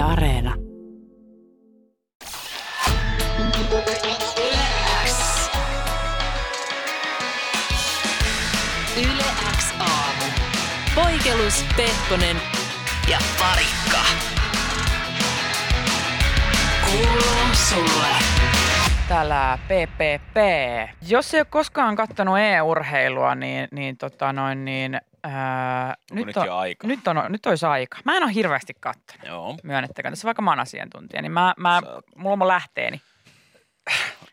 Areena. Yle X aamu. Poikelus, Pehkonen ja Parikka. Kuuluu sulle. Täällä PPP. Jos ei ole koskaan kattonut e-urheilua, niin, niin, tota noin, niin ää, nyt, nyt on, jo aika? Nyt, on, nyt olisi aika. Mä en ole hirveästi kattonut. Joo. Myönnettäkään. Tässä vaikka mä oon asiantuntija, niin mä, mä, Sä- mulla on mun lähteeni.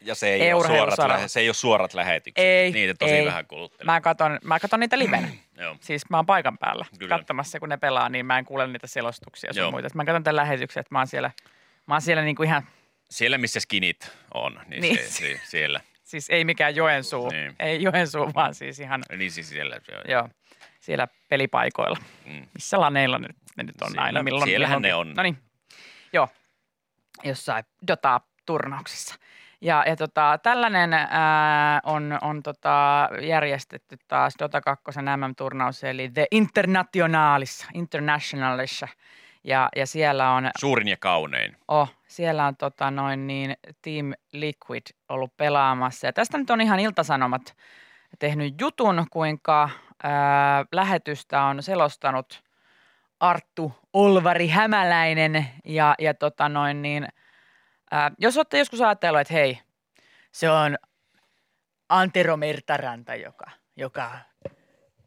Ja se ei, ole suorat, lähe, se ei ole suorat lähetykset. Ei, Niitä tosi ei. vähän kuluttelee. Mä katon, mä katon niitä livenä. Joo. Siis mä oon paikan päällä Kyllä. katsomassa, kun ne pelaa, niin mä en kuule niitä selostuksia sun Joo. muita. Mä katson tämän lähetyksen, että mä oon siellä, mä oon siellä niinku ihan, Siellä, missä skinit on, niin, Niin. Se, se, siellä. siis ei mikään Joensuu, Niin. ei Joensuu, vaan siis ihan, Niin siis siellä. Se on. joo, siellä pelipaikoilla. Mm. Missä laneilla ne, ne nyt on Siellä- aina? Milloin, siellähän milloin, ne on. No niin, joo, jossain Dota-turnauksessa. Ja, ja tota, tällainen ää, on, on tota, järjestetty taas Dota 2 MM-turnaus, eli The Internationalissa, Internationalissa. Ja, ja siellä on Suurin ja kaunein. Oh, siellä on tota noin niin Team Liquid ollut pelaamassa. Ja tästä nyt on ihan Iltasanomat tehnyt jutun, kuinka ää, lähetystä on selostanut Arttu Olvari Hämäläinen. Ja, ja tota noin niin, ää, jos olette joskus ajatellut, että hei, se on Antero Mertaranta, joka, joka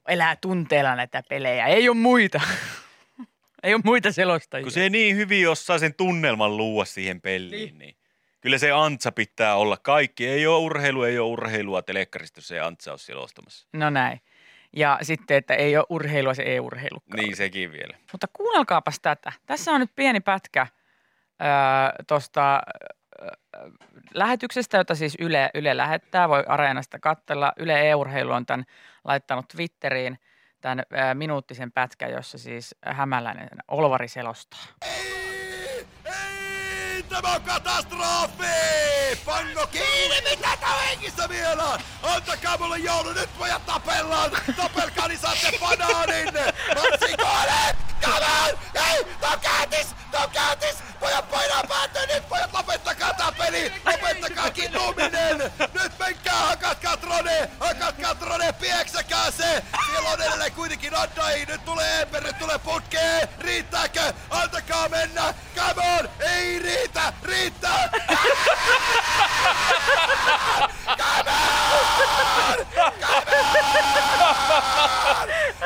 elää tunteella näitä pelejä. Ei ole muita. Ei ole muita selostajia. Kun se niin hyvin osaa sen tunnelman luua siihen peliin, niin. niin kyllä se antsa pitää olla. Kaikki ei ole urheilu, ei ole urheilua telekkarista, ei antsa ole selostamassa. No näin. Ja sitten, että ei ole urheilua, se ei urheilu. Niin sekin vielä. Mutta kuunnelkaapas tätä. Tässä on nyt pieni pätkä tuosta lähetyksestä, jota siis Yle, Yle lähettää. Voi Areenasta katsella. Yle E-urheilu on tämän laittanut Twitteriin tämän minuuttisen pätkän, jossa siis Hämäläinen Olvari selostaa. Katastrofi! Pango kiinni! Mitä tää on hengissä vielä? Antakaa mulle joulu, nyt pojat tapellaan! Tapelkaa, niin saatte banaanin! Matsi koole! Come on! Ei! Tää on kääntis! Pojat painaa päätyy nyt! Pojat lopettakaa peli! Lopettakaa kituminen! Nyt menkää! Hakatkaa Trone! Hakatkaa Trone! Pieksäkää se! Siellä on edelleen kuitenkin Addai! Nyt tulee Ember! Nyt tulee putkee! Riittääkö? Antakaa mennä! Come on! Ei riitä! Riittää!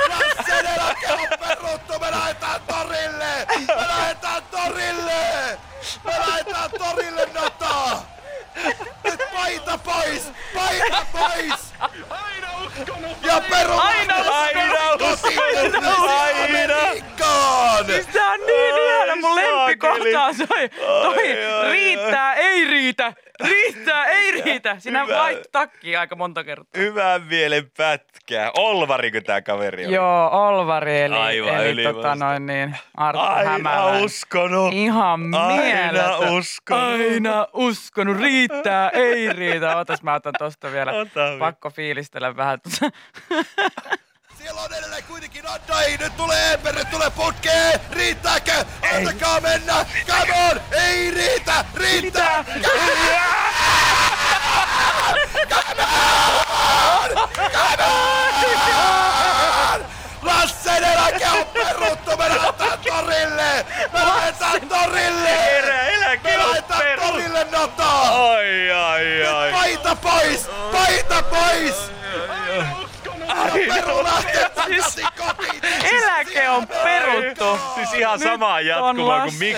Lassen eläke on peruttu! Me lähdetään torille! Me lähdetään torille! Me lähdetään torille Nata! Nyt paita pois! Paita pois! Peru! Aina! Aina! Amerikkaan! Siis tää on niin ihana, mun lempikohta on toi, toi riittää, ei riitä, riittää, ei riitä. Siinä Hyvä. vaihtui takki aika monta kertaa. Hyvän mielen pätkää. Olvariko tää kaveri oli? Joo, Olvari eli, Aivan eli tota noin niin, Arttu Aina Hämäläinen. uskonut. Ihan Aina mieletön. uskonut. Aina uskonut. Riittää, ei riitä. Otas mä otan tosta vielä. Ota vielä. Pakko fiilistellä vähän. Siellä on edelleen kuitenkin Addai, nyt tulee Ember, nyt tulee putkee! Riittääkö? Antakaa mennä! Come on! Ei riitä! Riittää! Lassen eläke on peruttu! Me lähdetään torille! Me lähdetään torille! Me on lähdetään torille, Nata! Ai, ai, ai. Paita pois! Paita pois! Kotiin! Eläke on peruttu. Siis ihan Nyt sama jatkuva kuin Mik...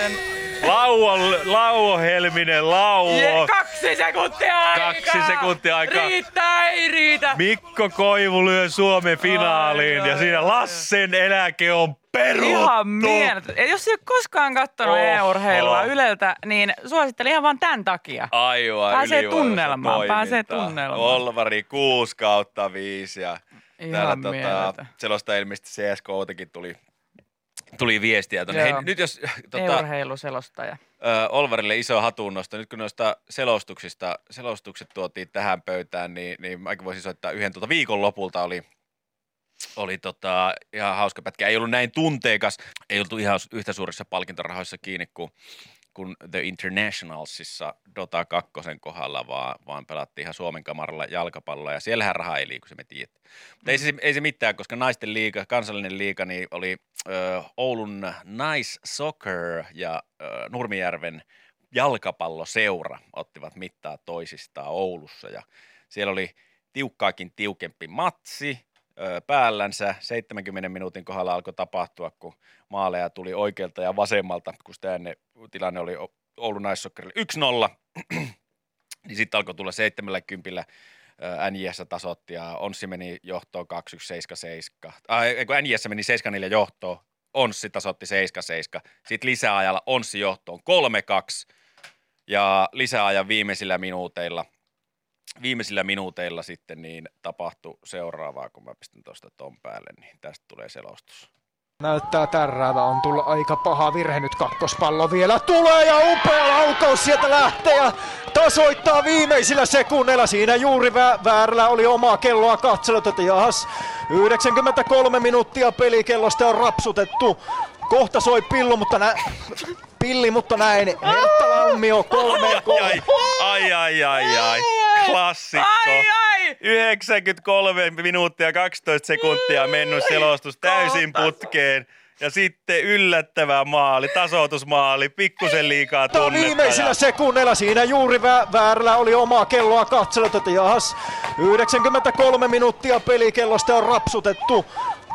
Lauo, Lauo Helminen, Lauo. Je, kaksi sekuntia aikaa. Kaksi sekuntia aikaa. Riittää, ei riitä. Mikko Koivu lyö Suomen finaaliin Ai, ja ai, siinä ai. Lassen eläke on peruttu. Ihan mieletön. Ja Jos ei ole koskaan katsonut Oho. e-urheilua Yleltä, niin suosittelen ihan vaan tämän takia. Aivan Pääsee tunnelmaan, pääsee tunnelmaan. Olvari 6 kautta 5 ja Ihan täällä tota, selosta ilmeisesti CSKOtakin tuli, tuli viestiä. Tonne. Joo. Hei, nyt jos tota, E-urheiluselostaja. ö, Olvarille iso hatunnosto, nyt kun noista selostuksista, selostukset tuotiin tähän pöytään, niin, niin mäkin voisin soittaa yhden tuota viikonlopulta oli oli tota, ihan hauska pätkä. Ei ollut näin tunteikas, ei oltu ihan yhtä suurissa palkintorahoissa kiinni kuin, kuin The Internationalsissa Dota 2 kohdalla, vaan, vaan pelattiin ihan Suomen kamaralla jalkapalloa ja siellähän raha ei liiku, se me tiedät. Mutta ei, se, ei se mitään, koska naisten liiga, kansallinen liiga, niin oli ö, Oulun Nice Soccer ja ö, Nurmijärven jalkapalloseura ottivat mittaa toisistaan Oulussa ja siellä oli tiukkaakin tiukempi matsi päällänsä. 70 minuutin kohdalla alkoi tapahtua, kun maaleja tuli oikealta ja vasemmalta, kun sitä ennen tilanne oli Oulun naissokkerille 1-0, niin sitten alkoi tulla 70 NJS tasotti ja Onssi meni johtoon 2-1-7-7. Ai, kun NJS meni 7 johtoon, Onssi tasotti 7-7. Sitten lisäajalla Onssi johtoon 3-2 ja lisäajan viimeisillä minuuteilla viimeisillä minuuteilla sitten niin tapahtui seuraavaa, kun mä pistän tuosta ton päälle, niin tästä tulee selostus. Näyttää tärräävä, on tullut aika paha virhe nyt kakkospallo vielä tulee ja upea laukaus sieltä lähtee ja tasoittaa viimeisillä sekunneilla. Siinä juuri vä- väärällä oli omaa kelloa katsellut, että jahas 93 minuuttia pelikellosta on rapsutettu. Kohta soi pillu, mutta nä- pilli, mutta näin. Hertta Lammio kolme Ai, ai, ai, ai, ai. Klassikko. Ai ai! 93 minuuttia 12 sekuntia mennyt selostus täysin putkeen. Ja sitten yllättävä maali, tasoitusmaali, pikkusen liikaa Tämä tunnetta. viimeisillä sekunneilla siinä juuri vä- väärällä oli omaa kelloa katsellut, että jahas 93 minuuttia pelikellosta on rapsutettu.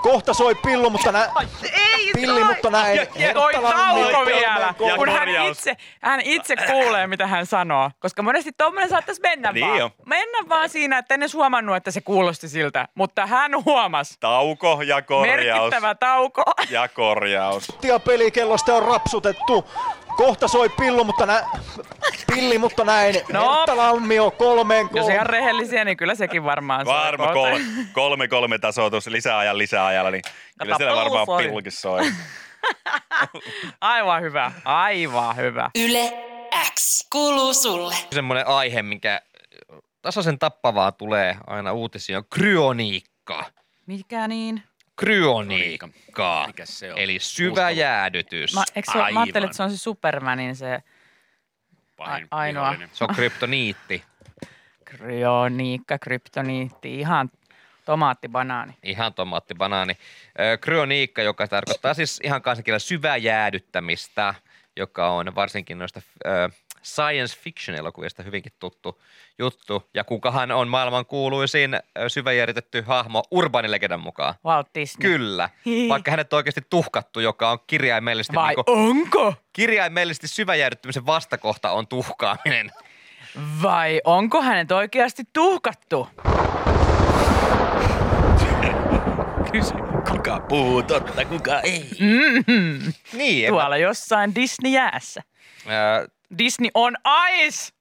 Kohta soi pillu, mutta nä- Ei pilli, mutta näin. Ja, ja toi tauko vielä, kun hän itse, hän itse kuulee, mitä hän sanoo. Koska monesti tommonen saattaisi mennä Niin vaan. jo. Mennä vaan siinä, että en edes huomannut, että se kuulosti siltä. Mutta hän huomasi. Tauko ja korjaus. Merkittävä tauko. Ja korjaus. minuuttia pelikellosta on rapsutettu. Kohta soi pillu, mutta nä- pilli, mutta näin. No. Hertta Lammio kolmeen Jos kolme. ihan rehellisiä, niin kyllä sekin varmaan soi Varma kolme, kolme, kolme tasoitus lisäajan lisäajalla, niin kyllä siellä varmaan soi. pilkki soi. Aivan hyvä, aivan hyvä. Yle X kuuluu sulle. semmoinen aihe, mikä tasaisen tappavaa tulee aina uutisia, on kryoniikka. Mikä niin? Kryoniikka. Mikäs se on? Eli syvä jäädytys. Mä, eikö se, ole- mä ajattelin, että se on se Supermanin se Pahin A- ainoa. vihollinen. Se on kryptoniitti. kryoniikka, kryptoniitti, ihan tomaatti, banaani. Ihan tomaatti, banaani. Ö, Kryoniikka, joka tarkoittaa siis ihan kansankielellä syvää jäädyttämistä, joka on varsinkin noista ö, science fiction elokuvista hyvinkin tuttu juttu. Ja kukahan on maailman kuuluisin ö, syväjäädytetty hahmo urbanilegendan mukaan? Walt Disney. Kyllä, vaikka hänet on oikeasti tuhkattu, joka on kirjaimellisesti, Vai niinku, onko? kirjaimellisesti syväjäädyttämisen vastakohta on tuhkaaminen. Vai onko hänet oikeasti tuhkattu? Kysy, kuka puhuu totta, kuka ei. Mm-hmm. Niin, en mä- Tuolla jossain Disney-jäässä. Ää, Disney on ice!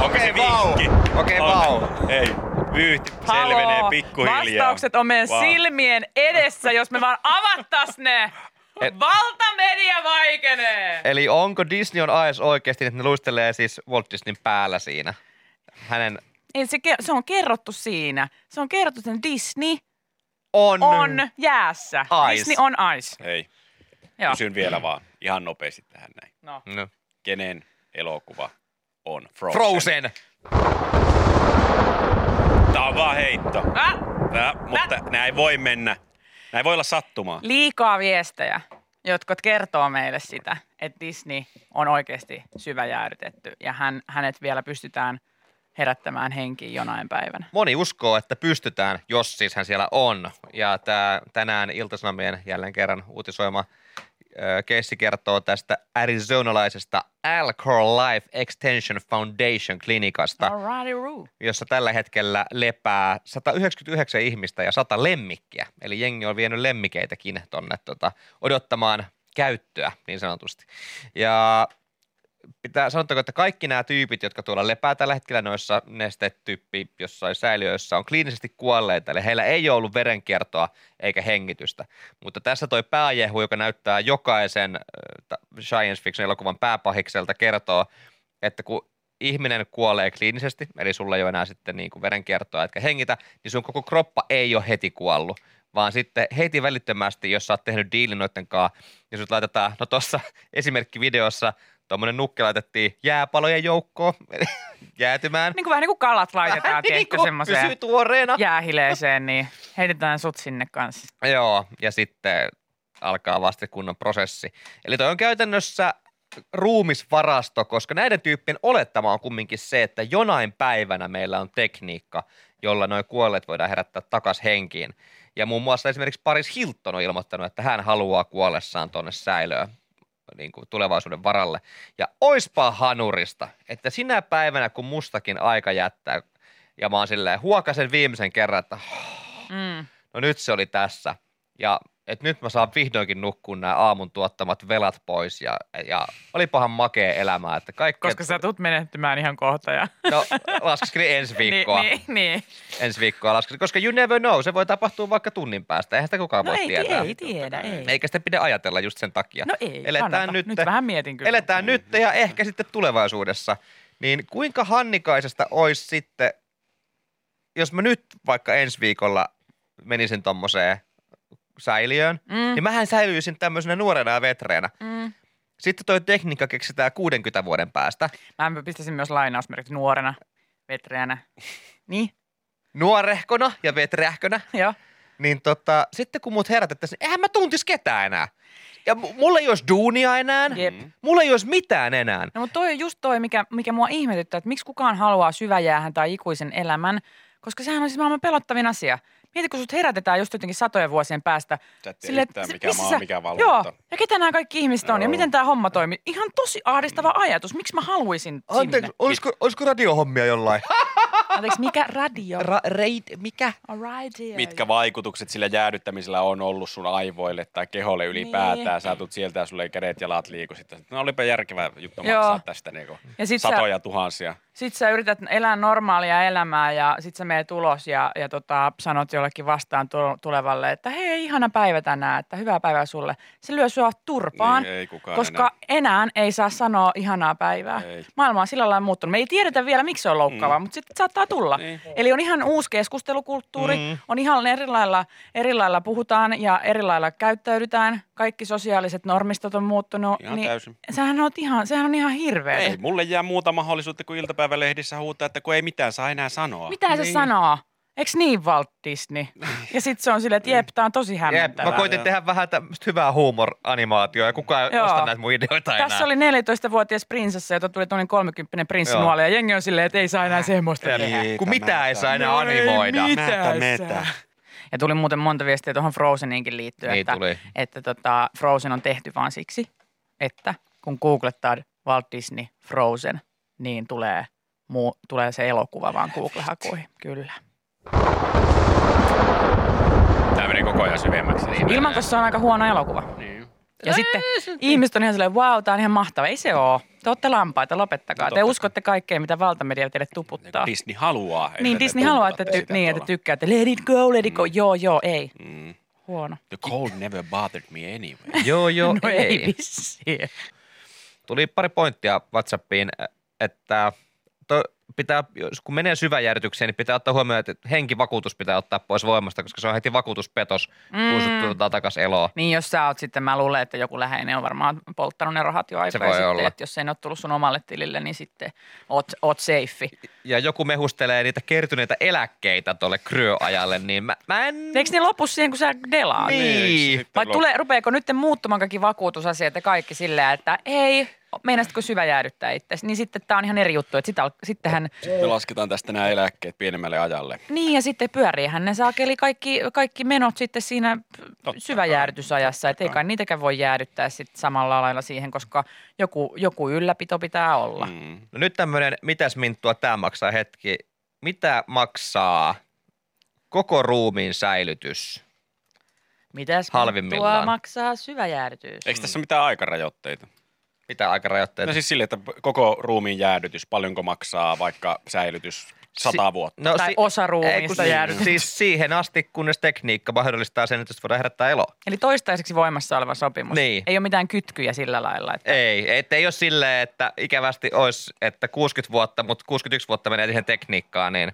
Onko se Okei, vau. vinkki? Okei, vau. Ei, vyyhti selvenee pikkuhiljaa. Vastaukset on meidän Vau. silmien edessä, jos me vaan avattas ne. Et- Valtamedia vaikenee! Eli onko Disney on AS oikeasti, että ne luistelee siis Walt Disneyn päällä siinä? Hänen Ei, se, ke- se on kerrottu siinä. Se on kerrottu, että Disney on, on jäässä. Ice. Disney on ice. Hei, Joo. kysyn vielä vaan ihan nopeasti tähän näin. No. No. Kenen elokuva on Frozen? Frozen. Tää on vaan heitto. Ah, Tää, mutta näin voi mennä. Näin voi olla sattumaa. liikaa viestejä, jotka kertoo meille sitä, että Disney on oikeasti syväjäädytetty ja hän, hänet vielä pystytään herättämään henkiin jonain päivänä. Moni uskoo, että pystytään, jos siis hän siellä on. Ja tää, tänään Iltasanomien jälleen kerran uutisoima keissi kertoo tästä arizonalaisesta Alcor Life Extension Foundation klinikasta, jossa tällä hetkellä lepää 199 ihmistä ja 100 lemmikkiä. Eli jengi on vienyt lemmikeitäkin tonne tota, odottamaan käyttöä niin sanotusti. Ja pitää sanottako, että kaikki nämä tyypit, jotka tuolla lepää tällä hetkellä noissa nestetyyppi jossain säiliöissä, on kliinisesti kuolleita, eli heillä ei ole ollut verenkiertoa eikä hengitystä. Mutta tässä toi pääjehu, joka näyttää jokaisen äh, science fiction elokuvan pääpahikselta, kertoo, että kun ihminen kuolee kliinisesti, eli sulla ei ole enää sitten niin kuin verenkiertoa, etkä hengitä, niin sun koko kroppa ei ole heti kuollut, vaan sitten heti välittömästi, jos sä oot tehnyt diilin noitten kanssa, niin sut laitetaan, no tuossa esimerkkivideossa tuommoinen nukke laitettiin jääpalojen joukkoon, jäätymään. Niin kuin vähän niin kuin kalat laitetaan, Vähän tiedätkö, niinku semmoiseen Pysyy tuoreena. jäähileeseen, niin heitetään sut sinne kanssa. Joo, ja sitten alkaa vasta kunnon prosessi. Eli toi on käytännössä ruumisvarasto, koska näiden tyyppien olettama on kumminkin se, että jonain päivänä meillä on tekniikka, jolla noin kuolleet voidaan herättää takas henkiin. Ja muun muassa esimerkiksi Paris Hilton on ilmoittanut, että hän haluaa kuollessaan tuonne säilöön niin kuin tulevaisuuden varalle. Ja oispa hanurista, että sinä päivänä, kun mustakin aika jättää, ja mä oon silleen huokasen viimeisen kerran, että Mm. no nyt se oli tässä. Ja että nyt mä saan vihdoinkin nukkua nämä aamun tuottamat velat pois ja, ja olipahan makea elämää, että kaikki... Koska sä tulet menehtymään ihan kohta. Ja... No laskeskelin ensi viikkoa. niin, niin, niin. Ensi viikkoa laskeskelin, koska you never know, se voi tapahtua vaikka tunnin päästä. Eihän sitä kukaan No voi ei, tietää. ei tiedä, ei. Eikä sitä pidä ajatella just sen takia. No ei, Eletään kannata. nyt, Nyt vähän mietin kyllä. Eletään nyt ja ehkä sitten tulevaisuudessa. Niin kuinka Hannikaisesta olisi sitten, jos mä nyt vaikka ensi viikolla menisin tommoseen säiliöön, Mm, niin mähän säilyisin tämmöisenä nuorena ja vetreenä. mm. Sitten toi tekniikka keksitään 60 vuoden päästä. Mä pistäisin myös lainausmerkit nuorena, vetreänä. Niin, Nuorehkona ja vetreähkönä. joo. Niin tota, sitten kun mut herätettäisiin, eihän mä tuntis ketään enää. Ja m- mulla ei olisi duunia enää. Jep. Mulla ei olisi mitään enää. No mutta toi on just toi, mikä, mikä mua ihmetyttää, että miksi kukaan haluaa syväjäähän tai ikuisen elämän, koska sehän on siis maailman pelottavin asia. Mieti, kun sut herätetään just jotenkin satojen vuosien päästä. Sä et yhtään, että mikä missä maa, sä- mikä valuutta. Joo, ja ketä nämä kaikki ihmiset on ja Joo. miten tämä homma toimii. Ihan tosi ahdistava ajatus. Miksi mä haluaisin sinne? olisiko, olisiko radiohommia jollain? Anteeksi, mikä radio? Ra- reit, mikä? radio. Mitkä vaikutukset sillä jäädyttämisellä on ollut sun aivoille tai keholle ylipäätään? Niin. Sä tulet sieltä ja sulle ei kädet jalat liiku. Sitten, no olipa järkevä juttu Joo. maksaa tästä niinku Ja sit sä, satoja tuhansia. Sit sä yrität elää normaalia elämää ja sit sä meet ulos ja, ja tota, sanot jollekin vastaan tu- tulevalle, että hei, ihana päivä tänään, että hyvää päivää sulle. Se lyö sua turpaan, Niin, ei kukaan koska enää. ei saa sanoa ihanaa päivää. Ei. Maailma on sillä lailla muuttunut. Me ei tiedetä vielä, miksi se on loukkaavaa, mm. mutta sitten saattaa tulla. Niin. Eli on ihan uusi keskustelukulttuuri, Mm. on ihan eri lailla, eri lailla puhutaan ja eri lailla käyttäydytään. Kaikki sosiaaliset normistot on muuttunut. Ihan niin täysin. Sehän on ihan, sehän on ihan hirveä. Ei, mulle jää muuta mahdollisuutta kuin iltapäivälehdissä huutaa, että kun ei mitään saa enää sanoa. Mitä se Niin. sanoo? Eiks niin Walt Disney? Ja sitten se on silleen, että jep, tää on tosi Jep, hämmentävää. mä koitin tehdä vähän tämmöistä hyvää huumor-animaatioa ja kukaan ei osta näitä mun ideoita enää. Tässä oli 14-vuotias prinsessa, jota tuli tuonne 30 prinssinuoli ja jengi on silleen, että ei saa enää semmoista Ja tehdä. kun mitään ei saa enää No ei animoida. saa. metä. Ja tuli muuten monta viestiä tuohon Frozeniinkin liittyen, Niin että, tuli. että tota, Frozen on tehty vaan siksi, että kun googlettaa Walt Disney Frozen, niin tulee, muu, tulee se elokuva vaan Google-hakuihin. Kyllä. Tämä meni koko ajan syvemmäksi. Niin. Ilman, koska se on aika huono elokuva. Niin. Ja sitten ihmiset on ihan silleen, wow, tämä on ihan mahtava. Ei se ole. Te olette lampaita, lopettakaa. No Te uskotte kaikkea, mitä valtamedia teille tuputtaa. Disney haluaa. että Niin, Disney haluaa, että, ty- niin, että tykkäätte. Let it go, let it go. Joo, joo, ei. Mm. Huono. The cold never bothered me anyway. Joo, joo, no ei, ei. Tuli pari pointtia WhatsAppiin, että to, pitää, jos kun menee syväjärjetykseen, niin pitää ottaa huomioon, että henkivakuutus pitää ottaa pois voimasta, koska se on heti vakuutuspetos, kun sut Mm. tuotetaan takaisin eloon. Niin, jos sä oot sitten, mä luulen, että joku läheinen on varmaan polttanut ne rahat jo aikaa voi sitten, olla. että jos ei ne ole tullut sun omalle tilille, niin sitten oot, oot safe. Ja joku mehustelee niitä kertyneitä eläkkeitä tuolle kryöajalle, niin mä, mä en... Eikö ne lopu siihen, kun sä delaat? Niin. Vai tulee, rupeeko nyt muuttumaan kaikki vakuutusasiat ja kaikki silleen, että ei, meinasitko syvä jäädyttää itse, niin sitten tämä on ihan eri juttu. Että sit al- sittenhän, Me lasketaan tästä nämä eläkkeet pienemmälle ajalle. niin ja sitten pyöriihän ne saakeli kaikki, kaikki menot sitten siinä Totta syväjäädytysajassa. Että ei kai niitäkään voi jäädyttää sitten samalla lailla siihen, koska joku, joku ylläpito pitää olla. Mm. No nyt tämmöinen, mitäs minttua tämä maksaa hetki. Mitä maksaa koko ruumiin säilytys? Mitäs Halvimmillaan. tuo maksaa syväjäädytys? Eikö tässä ole mitään aikarajoitteita? Mitä aikarajoitteita? No siis sille, että koko ruumiin jäädytys, paljonko maksaa vaikka säilytys sata vuotta. No, Tai osa ruumiista kun- jäädytetty. Siis siihen asti, kunnes tekniikka mahdollistaa sen, että voidaan herättää eloa. Eli toistaiseksi voimassa oleva sopimus. Niin. Ei ole mitään kytkyjä sillä lailla. Että... Ei, et ei ole silleen, että ikävästi olisi, että 60 vuotta, mutta 61 vuotta menee siihen tekniikkaan, niin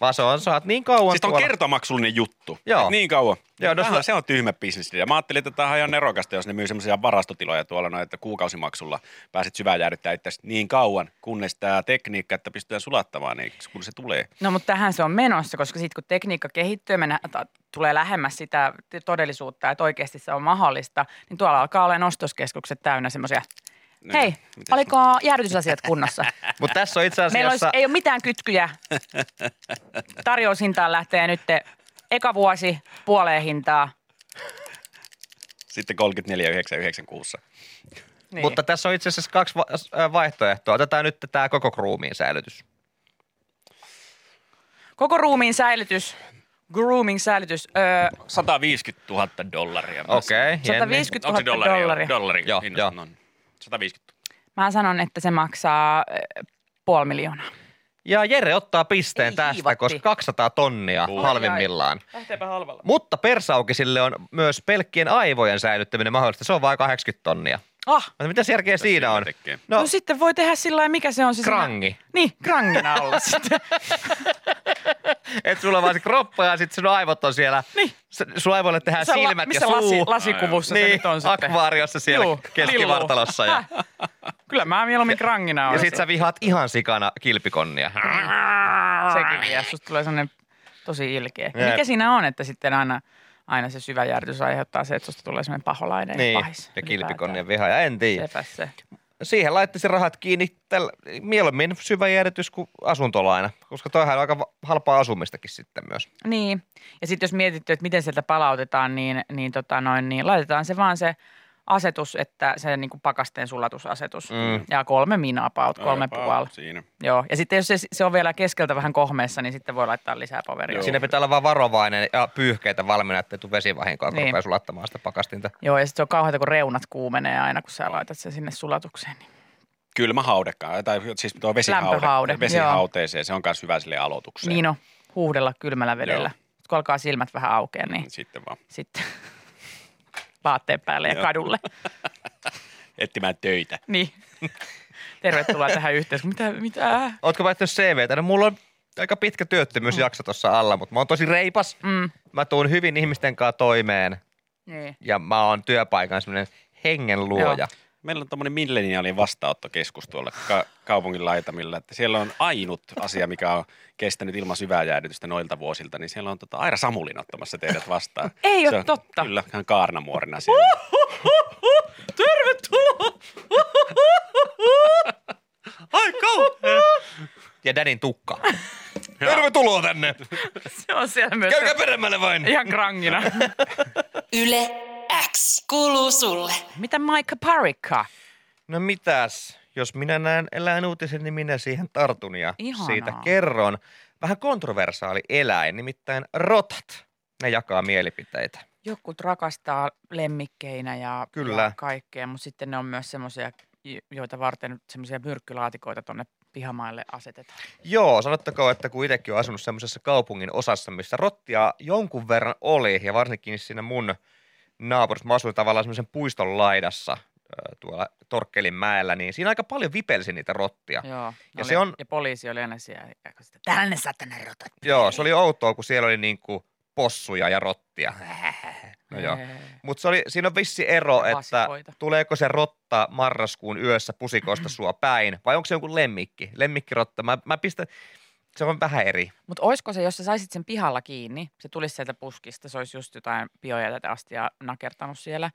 vaan se on, saat niin kauan Siis on tuolla- kertomaksullinen juttu. Joo. Et Niin kauan. Joo, Joo, no no se- on tyhmä bisnes. Ja mä ajattelin, että tämä on ihan nerokasta, jos ne myy semmoisia varastotiloja tuolla noin, että kuukausimaksulla pääset syvään jäädyttää itse niin kauan, kunnes tämä tekniikka, että pystytään sulattamaan, niin kun se tulee. No mutta tähän se on menossa, koska sitten kun tekniikka kehittyy me nä- ta- tulee lähemmäs sitä todellisuutta, että oikeasti se on mahdollista, niin tuolla alkaa olla ostoskeskukset täynnä semmoisia, Hei, mitäs- oliko jäädytysasiat kunnossa? Mutta tässä on itse Meillä olisi, asiassa... ei ole mitään kytkyjä. Tarjoushintaan lähtee nyt eka vuosi puoleen hintaa. Sitten 34,996. Niin. Mutta tässä on itse asiassa kaksi va- vaihtoehtoa. Otetaan nyt tämä koko kruumiin säilytys. Koko ruumiin säilytys, grooming säilytys, öö, 150 000 dollaria. Okei, okay, 150 Onko 000 se dollaria? dollaria. Dollari. Joo, joo. 150 Mä sanon, että se maksaa puoli miljoonaa. Ja Jere ottaa pisteen Ei tästä, hiivatti. koska 200 tonnia Ui. halvimmillaan. Lähteepä halvalla. Mutta persaukisille on myös pelkkien aivojen säilyttäminen mahdollista. Se on vain 80 tonnia. Ah, Mutta mitä järkeä siinä on? tekee? no, No, sitten voi tehdä sillä lailla, mikä se on se siinä- krangi. Niin, krangina olla sitten. Et sulla on vaan se kroppa ja sitten sun aivot on siellä. Niin. Sun aivoille tehdään Missä la- silmät missä ja suu. lasi, lasikuvussa se niin, nyt on sitten. akvaariossa siellä Juu, keskivartalossa. Ja. Kyllä mä mieluummin krangina ja olisin. sit sä vihaat ihan sikana kilpikonnia. Sekin vie, susta tulee sellainen tosi ilkeä. Ja Jep. mikä siinä on, että sitten aina, aina se syvä järjestys aiheuttaa se, että susta tulee sellainen paholainen Niin, ja pahis. ja kilpikonnien viha. Ja en tiedä. Sepä se. Siihen laittaisin rahat kiinni tällä, mieluummin syvä jäädytys kuin asuntolaina, koska toihan on aika halpaa asumistakin sitten myös. Niin. Ja sitten jos mietitty, että miten sieltä palautetaan, niin, niin, tota noin, niin laitetaan se vaan se asetus, että se niin kuin pakasteen sulatusasetus. Mm. Ja kolme minaa paut, kolme puoli. Siinä. Joo, ja sitten jos se, se on vielä keskeltä vähän kohmeessa, niin sitten voi laittaa lisää poveria. Joo. Siinä pitää olla vaan varovainen ja pyyhkeitä valmiina, ettei tule vesivahinkoa, kun Niin. rupeaa sulattamaan sitä pakastinta. Joo, ja sitten se on kauheata, kun reunat kuumenee aina, kun sä laitat sen sinne sulatukseen. Niin. Kylmä haudekaan, tai siis tuo vesihaude, vesihauteeseen, se on myös hyvä sille aloitukseen. Niin on, huuhdella kylmällä vedellä. Joo. Kun alkaa silmät vähän aukea, niin Sitten vaan sitten vaatteen päälle ja Joo. kadulle. etsimään töitä. Niin. Tervetuloa tähän yhteiskuntaan. Mitä? mitä? Ootko vaihtanut CVtä? No mulla on aika pitkä työttömyysjakso tuossa alla, mutta mä oon tosi reipas. Mm. Mä tuun hyvin ihmisten kanssa toimeen Niin. ja mä oon työpaikan semmoinen hengen luoja. Meillä on tuommoinen milleniaalin vastaanottokeskus tuolla ka- kaupungin laitamilla, että siellä on ainut asia, mikä on kestänyt ilman syvää jäädytystä noilta vuosilta, niin siellä on tota Aira Samulin ottamassa teidät vastaan. Ei oo Se on, totta. Kyllä, hän kaarnamuorina siellä. Tervetuloa! Ai kauhea! Ja Danin tukka. Tervetuloa tänne! Se on siellä myös Käykää peremmälle vain! ihan krangina. Yle X kuuluu sulle. Mitä Maika Parikka? No mitäs, jos minä näen eläinuutisen, niin minä siihen tartun ja Ihanaa. siitä kerron. Vähän kontroversaali eläin, nimittäin rotat. Ne jakaa mielipiteitä. Jotkut rakastaa lemmikkeinä ja, Kyllä. ja kaikkea, mutta sitten ne on myös semmoisia, joita varten semmoisia myrkkylaatikoita tonne pihamaille asetetaan. Joo, sanottakoon, että kun itsekin olen asunut semmoisessa kaupungin osassa, missä rottia jonkun verran oli, ja varsinkin siinä mun naapurissa, mä asuin tavallaan semmoisen puiston laidassa tuolla Torkkelin mäellä, niin siinä aika paljon vipelsi niitä rottia. Joo. Ja oli, se on- ja poliisi oli aina siellä. sitä, Tänne satana rotat. Joo, se oli outoa, kun siellä oli niinku possuja ja rottia. No joo. Mutta siinä on vissi ero, että vasikoita. tuleeko se rotta marraskuun yössä pusikosta sua päin, vai onko se jonkun lemmikki? Lemmikkirotta, mä, mä pistän, se on vähän eri. Mutta olisiko se, jos sä saisit sen pihalla kiinni, se tulisi sieltä puskista, se olisi just jotain biojätettä asti ja nakertanut siellä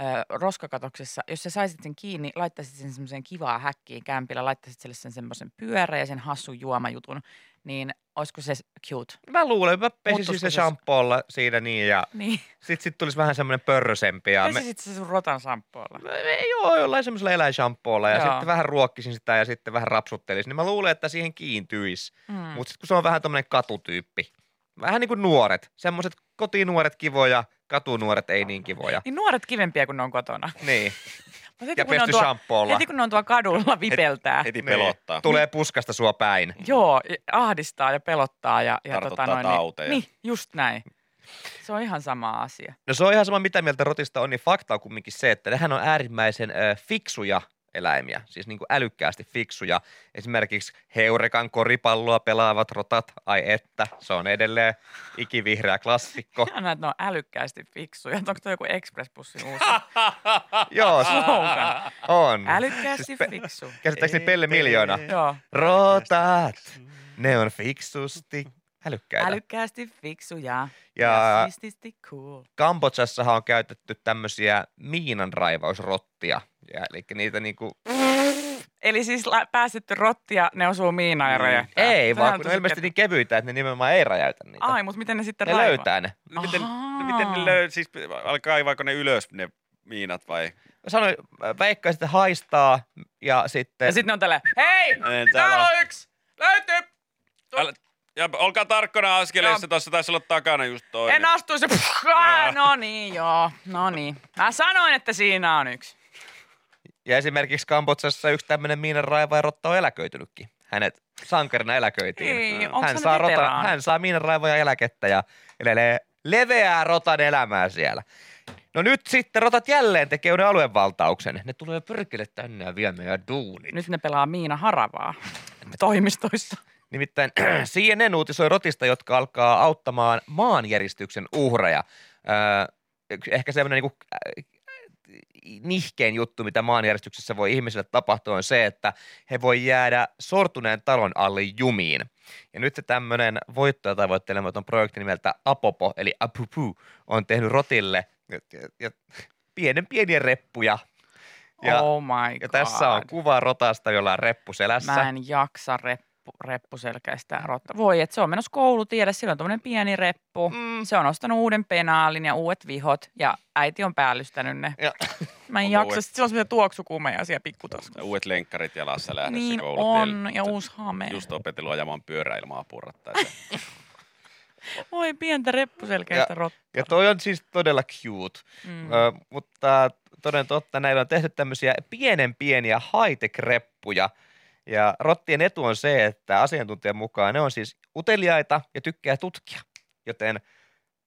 ö, roskakatoksessa. Jos sä saisit sen kiinni, laittaisit sen semmoiseen kivaa häkkiin kämpillä, laittaisit sille sen semmoisen pyörä ja sen hassun juomajutun, niin olisiko se cute? Mä luulen, mä pesisin se shampoolla siinä niin, ja Niin. sit, sit tulisi vähän semmoinen pörrösempi. Ja me, Pesisit se sun rotan samppoolla. me, joo, jollain semmoisella eläinshampoolla ja Joo. sitten vähän ruokkisin sitä ja sitten vähän rapsuttelisin, niin mä luulen, että siihen kiintyisi. Mm. Mutta sitten kun se on vähän tämmöinen katutyyppi, vähän niin kuin nuoret, semmoiset kotinuoret kivoja, katunuoret ei niin kivoja. Niin nuoret kivempiä kuin ne on kotona. Niin. Mut heti, Ja kun pesty tuo- shampoolla. Heti kun ne on tuolla kadulla vipeltää. Heti Niin. pelottaa. Tulee puskasta sua päin. Joo, ahdistaa ja pelottaa. Ja, ja tota noin, tauteja. Niin, niin, just näin. Se on ihan sama asia. No se on ihan sama, mitä mieltä rotista on, niin fakta on kumminkin se, että nehän on äärimmäisen ö, fiksuja eläimiä, siis niin kuin älykkäästi fiksuja. Esimerkiksi heurekan koripalloa pelaavat rotat, ai että, se on edelleen ikivihreä klassikko. Ihan että ne on älykkäästi fiksuja. Onko tuo joku Express-bussin uusi Joo, slogan? on. Älykkäästi Siis pe- fiksu. Käsittääkseni Pelle Miljoona. Joo. Rotat, ne on fiksusti älykkäitä. Älykkäästi fiksuja. Ja- ja siististi cool. Kambodsassahan on käytetty tämmöisiä miinanraivausrottia. Ja, eli niitä niinku, Eli siis la- päästetty rottia, ne osuu miinaan ja Mm. räjähtää. ei, Sehän vaan kun ne on ilmeisesti niin kevyitä, että ne nimenomaan ei räjäytä niitä. Ai, mutta miten ne sitten ne raivaa? löytää ne. Miten, no Ahaa. miten ne löy, siis kaivaako ne ylös ne miinat vai? Sanoin, Veikka sitten haistaa ja sitten... Ja sitten ne on tälleen, hei, Ei, täällä täällä on yksi, löytyy. Älä, ja olkaa tarkkana askeleissa, tuossa taisi olla takana just toinen. En astuisi. Ah, no niin, joo, no niin. Mä sanoin, että siinä on yksi. Ja esimerkiksi Kambodsassa yksi tämmöinen miinanraivaja rotta on eläköitynytkin. Hänet sankarina eläköitiin. Ei, hän, hän saa rota, veteraani? hän saa miinanraivoja eläkettä ja elelee leveää rotan elämää siellä. No nyt sitten rotat jälleen tekee uuden aluevaltauksen. Ne tulee pyrkille tänne ja vie meidän duunit. Nyt ne pelaa Miina Haravaa toimistoissa. Nimittäin CNN uutisoi rotista, jotka alkaa auttamaan maanjäristyksen uhreja. Öö, ehkä semmoinen niin nihkein juttu, mitä maanjäristyksessä voi ihmisille tapahtua, on se, että he voi jäädä sortuneen talon alle jumiin. Ja nyt se tämmöinen voittoja tavoittelematon projekti nimeltä Apopo, eli Apupu, on tehnyt rotille ja, ja, ja pienen pieniä reppuja. Ja, oh my god. ja tässä on kuva rotasta, jolla on reppu selässä. Mä en jaksa reppu, reppuselkäistä rotta. Voi, että se on menossa koulutiede, sillä on tämmöinen pieni reppu. Mm. Se on ostanut uuden penaalin ja uudet vihot ja äiti on päällystänyt ne. Ja- Mä en jaksa, uudet- sillä on semmoisia tuoksukumeja siellä pikkutaskussa. Ja Uudet lenkkarit jalassa lähdössä Niin koulutielle. on, ja uusi hame. Just opetellut ajamaan pyörää ilman. Voi pientä reppuselkäistä rottaa. Ja toi on siis todella cute. Mm. Ö, mutta toden totta, näillä on tehty tämmöisiä pienen pieniä high-tech-reppuja. Ja rottien etu on se, että asiantuntijan mukaan ne on siis uteliaita ja tykkää tutkia. Joten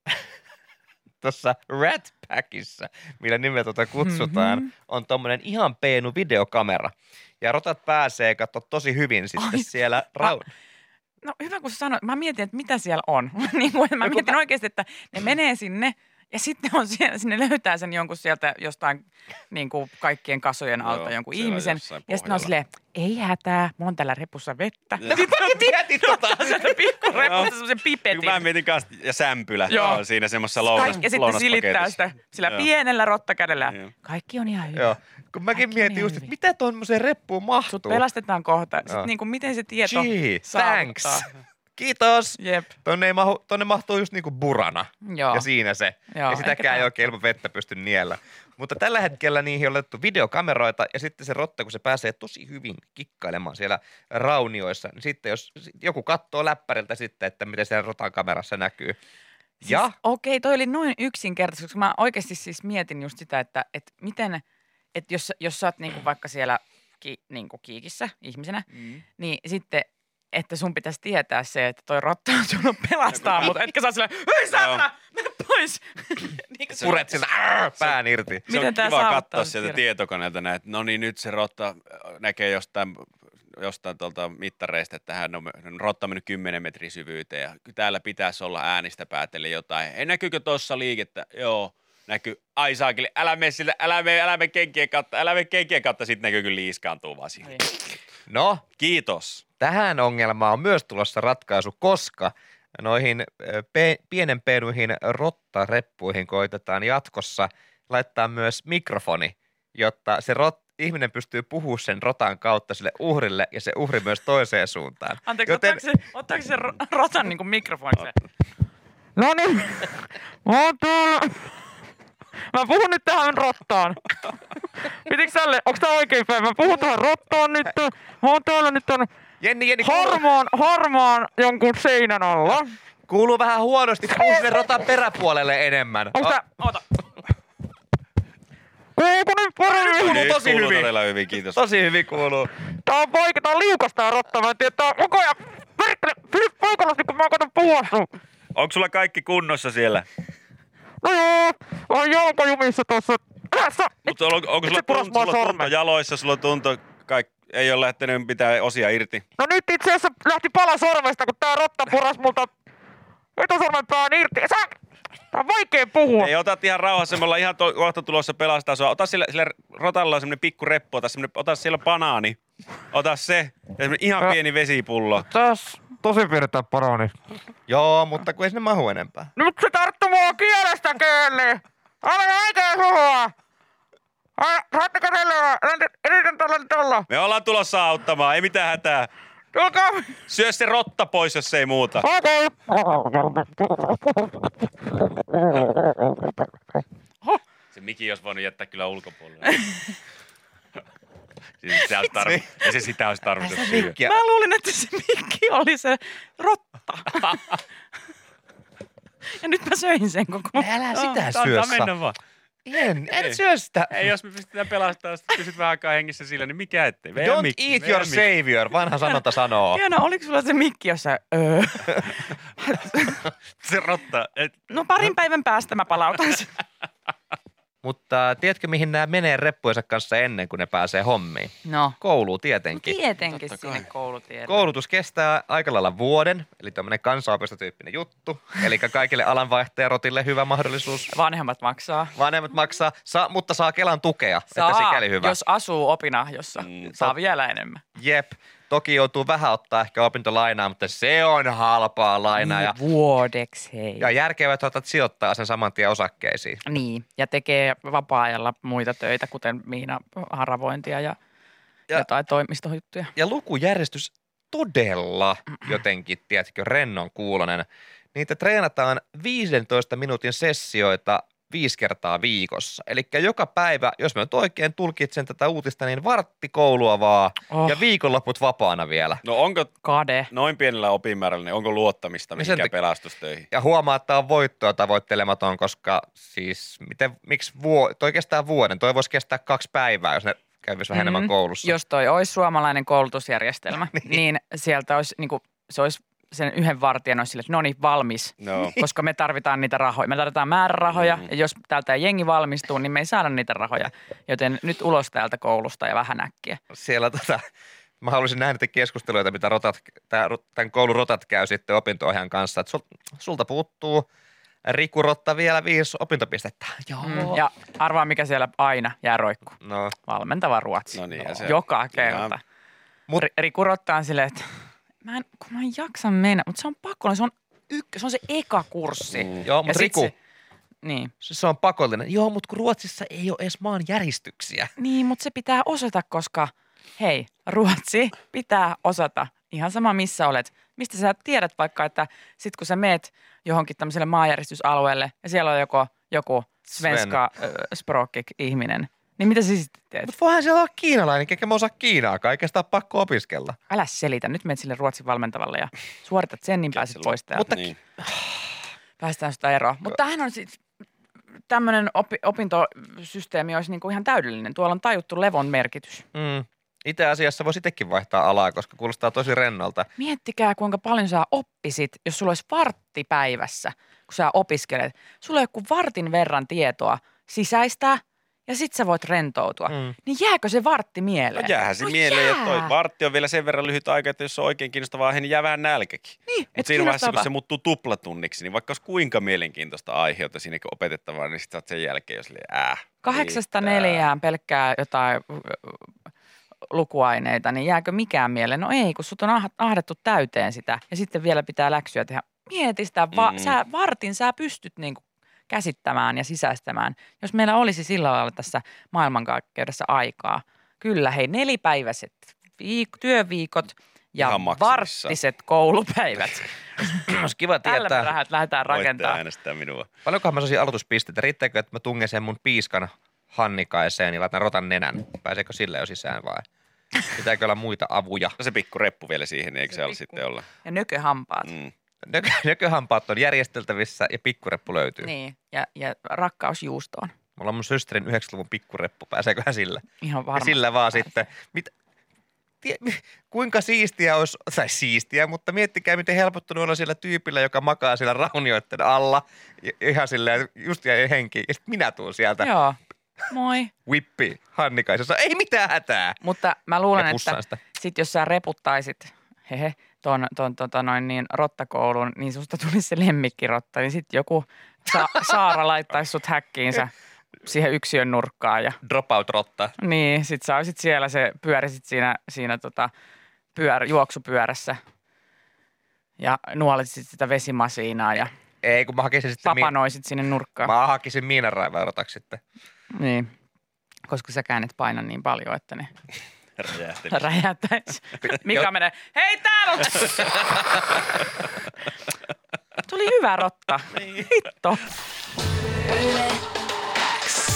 tuossa Rat Packissa, millä nimeä tuota kutsutaan, Mhm. on tommonen ihan peenu videokamera. Ja rotat pääsee katsoa tosi hyvin sitten Ai, siellä rau- No hyvä, kun sanoit. Mä mietin, että mitä siellä on. niin kuin, mä No, mietin mä- oikeasti, että ne menee sinne ja sitten on siellä, sinne löytää sen jonkun sieltä jostain niin kuin kaikkien kasojen alta Joo, jonkun ihmisen. Ja sitten on silleen, ei hätää, mulla on täällä repussa vettä. Joo. Mietin tota. Sieltä pikkurepusta semmoisen pipetin. mä mietin kanssa, ja sämpylä Joo. on siinä semmoisessa lounas, ja sitten silittää sitä sillä Joo. pienellä rottakädellä. Joo. Kaikki on ihan hyvä. Joo. Kun mäkin Kaikki mietin just, että mitä tuommoiseen reppuun mahtuu. Sut pelastetaan kohta. Sitten niin kuin, miten se tieto Gee, thanks. Kiitos. Jep. Tonne, ei mahu, tonne mahtuu just niinku burana. Joo. Ja siinä se. Joo, ja sitäkään ei oikein ilman vettä pysty niellä. Mutta tällä hetkellä niihin on laitettu videokameroita ja sitten se rotta, kun se pääsee tosi hyvin kikkailemaan siellä raunioissa, niin sitten jos joku katsoo läppäriltä sitten, että miten siellä rotan kamerassa näkyy. Ja Siis, okei, toi oli noin yksinkertaisesti, koska mä oikeasti siis mietin just sitä, että, että miten, että jos, jos sä oot niinku vaikka siellä ki, niinku kiikissä ihmisenä, Mm. niin sitten, että sun pitäisi tietää se, että toi rotta on tullut pelastaa, mutta etkä saa silleen, hei saatana, mene pois. niin kuin puret siltä "Arr!" pään irti. Se Miten on tää kiva katsoa sieltä tietokoneelta näin, että no niin nyt se rotta äh, näkee jostain jostain tuolta mittareista, että hän on, on rotta mennyt 10 metrin syvyyteen ja täällä pitäisi olla äänistä päätellen jotain. Ei näkyykö tuossa liikettä? Joo, näkyy. Ai saakeli, älä mene sille, älä mene, älä mene kenkien kautta, älä mene kenkien kautta, sitten näkyy kyllä liiskaantuu vaan siihen. Niin. No, Kiitos. tähän ongelmaan on myös tulossa ratkaisu, koska noihin pe- pienen peenuihin rottareppuihin koitetaan jatkossa laittaa myös mikrofoni, jotta se rot, ihminen pystyy puhumaan sen rotan kautta sille uhrille ja se uhri myös toiseen suuntaan. Anteeksi, Joten- ottaako se, ottaako se ro- rotan niin kuin mikrofoniksi? No niin, mä oon täällä. Mä puhun nyt tähän rottaan. Pitikö tälle, onks tää oikein päin? Mä puhun tähän rottaan nyt. Mä oon täällä nyt on Jenni, Jenni, harmaan, harmaan jonkun seinän alla. kuuluu vähän huonosti, puhu sinne rotan peräpuolelle enemmän. Onks O- tää, oota. Kuuluuko nyt paremmin? Kuuluu Nyt tosi kuuluu hyvin. todella hyvin, kiitos. Tosi hyvin kuuluu. Tää on vaikea, tää on liukasta ja rotta. Mä en tiedä, tää on koko ajan. Perkele, pysy paikallasi, kun mä koitan puhua sun. Onko sulla kaikki kunnossa siellä? No joo, on jalkajumissa tossa. Älässä! Mutta on, onko sulla, puras tun, mua sulla tunto sormen. jaloissa, sulla tunto, kaik, ei ole lähtenyt mitään osia irti? No nyt itse asiassa lähti pala sormesta, kun tää rotta puras multa etusormen pään irti. Sä... Tää on vaikea puhua. Ei, ota ihan rauhassa, me ollaan ihan to, kohta tulossa pelastaa sua. Ota sillä, sillä rotalla on semmonen pikku reppu, ota, semmonen, ota siellä banaani. Ota se. Ja ihan pieni vesipullo. Tässä tosi piirretään parani. Joo, mutta kun ei sinne mahu enempää. Nyt se tarttu mua kielestä kiinni. Älä oikein puhua. Ai, Saatteko selvää? Yritän tulla tulla. Me ollaan tulossa auttamaan, ei mitään hätää. Tulkaa. Syö se rotta pois, jos ei muuta. Okei. Se Miki olisi voinut jättää kyllä ulkopuolelle. siis se olisi tarvi- ei se sitä olisi tarvinnut syödä. Ja, Mä luulin, että se mikki oli se rotta. ja nyt mä söin sen koko. älä sitä Antaa syö. mennä vaan. En, Ei. en syö sitä. Ei, jos me pystytään pelastamaan, sitten pysyt vähän aikaa hengissä sillä, niin mikä ettei. Meidän Don't Mikki, eat your Mikki. savior, vanha sanonta sanoo. Hieno, oliko sulla se mikki jossain? Öö. Se rotta. Et, No parin päivän päästä mä palautan sen. Mutta tiedätkö, mihin nämä menee reppujensa kanssa ennen kuin ne pääsee hommiin? No. Kouluun tietenkin. Tietenkin Totta sinne koulutielle. Koulutus kestää aika lailla vuoden, eli tämmöinen kansanopistotyyppinen juttu. Eli kaikille alanvaihtajarotille hyvä mahdollisuus. Vanhemmat maksaa. Vanhemmat maksaa, saa, mutta saa Kelan tukea, Saa, että sikäli hyvä. jos asuu opinahjossa. Mm, saa vielä enemmän. Jep, toki joutuu vähän ottaa ehkä opintolainaa, mutta se on halpaa lainaa. Ja, Niin, vuodeksi, hei. ja järkevää, että otat sijoittaa sen saman tien osakkeisiin. Niin, ja tekee vapaa-ajalla muita töitä, kuten Miina haravointia ja, Ja- ja jotain toimistohuttuja. Ja lukujärjestys todella jotenkin, tiedätkö, rennon kuulonen. Niitä treenataan 15 minuutin sessioita viisi kertaa viikossa. Eli joka päivä, jos mä nyt oikein tulkitsen tätä uutista, niin vartti koulua vaan Oh. ja viikonloput vapaana vielä. no onko Kade. noin pienellä opimäärällä, niin onko luottamista sen mihinkään tak- pelastustöihin? Ja huomaa, että on voittoa tavoittelematon, koska siis miten, miksi vuo, toi kestää vuoden, toi voisi kestää kaksi päivää, jos ne kävisi vähän Mm. enemmän koulussa. Jos toi olisi suomalainen koulutusjärjestelmä, niin. niin sieltä olisi, niin kuin, se olisi sen yhden vartijan olisi sille, että no niin, valmis. No. Koska me tarvitaan niitä rahoja. Me tarvitaan määrärahoja Mhm. ja jos täältä ei jengi valmistuu, niin me ei saada niitä rahoja. Joten nyt ulos täältä koulusta ja vähän äkkiä. siellä tota, mä haluaisin nähdä niitä keskusteluita, mitä rotat, tämän koulun rotat käy sitten opinto kanssa. Että sul, sulta puuttuu Riku Rotta vielä viisi opintopistettä. Joo. Mm, ja arvaa, mikä siellä aina jää roikku. No, Valmentava ruotsi. No niin, ja se- Joka kerta. Ihan- Mut- Ri- Riku Rotta on silleen, että mä en, kun mä en jaksa mennä, mutta se on pakko, se on, ykkö, se on se eka kurssi. Mm. joo, Ja mutta Riku, Se, niin. se... se on pakollinen. Joo, mutta kun Ruotsissa ei ole edes maan järjestyksiä. niin, mutta se pitää osata, koska hei, ruotsi pitää osata. Ihan sama missä olet. Mistä sä tiedät vaikka, että sit kun sä meet johonkin tämmöiselle maanjäristysalueelle ja siellä on joko, joku svenska äh, språkig ihminen, niin mitä sä sitten teet? Mutta voihan siellä olla kiinalainen, eikä mä osaa kiinaa, kaikesta pakko opiskella. Älä selitä. Nyt menet sille ruotsin valmentavalle ja suoritat sen, niin pääset pois täältä. Mutta- Niin. Päästään sitä eroon. Mutta tämähän on siis tämmöinen opi- opintosysteemi olisi niinku ihan täydellinen. Tuolla on tajuttu levon merkitys. Mm. Itse asiassa voisi itsekin vaihtaa alaa, koska kuulostaa tosi rennolta. Miettikää, kuinka paljon sä oppisit, jos sulla olisi vartti päivässä, kun sä opiskelet. Sulla on joku vartin verran tietoa sisäistää ja sit sä voit rentoutua. Mm. Niin jääkö se vartti No mieleen? jäähän se no mieleen, että toi jää. vartti on vielä sen verran lyhyt aika, että jos on oikein kiinnostavaa, niin jää vähän nälkäkin. Niin, Mutta et siinä vaiheessa, kun se muuttuu tuplatunniksi, niin vaikka olisi kuinka mielenkiintoista aiheutta siinä opetettavaa, niin sitten sen jälkeen, jos äh, Kahdeksasta riittää. neljään pelkkää jotain lukuaineita, niin jääkö mikään mieleen? No ei, kun sut on ah- ahdettu täyteen sitä ja sitten vielä pitää läksyä tehdä. Mieti sitä, va- Mm. sä vartin sä pystyt niinku käsittämään ja sisäistämään. Jos meillä olisi sillä lailla tässä maailmankaikkeudessa aikaa. Kyllä, hei, nelipäiväiset viik- työviikot ja varttiset koulupäivät. Olisi kiva Tällä me tietää, lähdetään- lähdetään Voitte rakentamaan. äänestää minua. paljonkohan mä saisin aloituspisteitä. Riittääkö, että mä tungen sen mun piiskan Hannikaiseen ja laitan rotan nenän? Pääseekö sille jo sisään vai? Pitääkö olla muita avuja? No se pikku reppu vielä siihen, niin eikö Se se, ole pikku- sitten olla? Ja nököhampaat. Mm. Nökö, nököhampaat on järjesteltävissä ja pikkureppu löytyy. Niin, ja, ja rakkaus juustoon. Mulla on mun sösterin 90-luvun pikkureppu, pääseeköhän sillä? Ihan Ja varmasti. sillä vaan sitten, mit, tie, kuinka siistiä olisi, tai siistiä, mutta miettikää miten helpottunut olla siellä tyypillä, joka makaa siellä raunioiden alla. Ja ihan silleen, just jäi henki. Ja sitten minä tuun sieltä, Joo. Moi. whippi, Hannikaisessa, ei mitään hätää. Mutta mä luulen, Ja että sit jos sä reputtaisit, hehe, ton, ton tota noin niin, rottakoulun, niin susta tulisi se lemmikkirotta, niin sitten joku sa- Saara laittaisi sut häkkiinsä siihen yksiön nurkkaan ja Dropout rotta. niin, sit sä olisit siellä, se pyörisit siinä, siinä tota, pyör, juoksupyörässä ja nuolisit sitä vesimasiinaa ja Ei, kun mä hakisin sitten, mi- papanoisit sinne nurkkaan. mä hakisin miinanraivaurotaksi sitten. Niin, koska säkään et paina niin paljon, että ne Räjähteli. räjähtäisi. Mika menee, hei täällä on! Tuli hyvä rotta. Hitto. Yle X.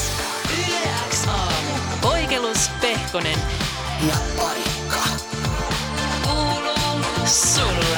Yle X aamu. Poikelus, Pehkonen ja Parikka. Kuuluu sulle.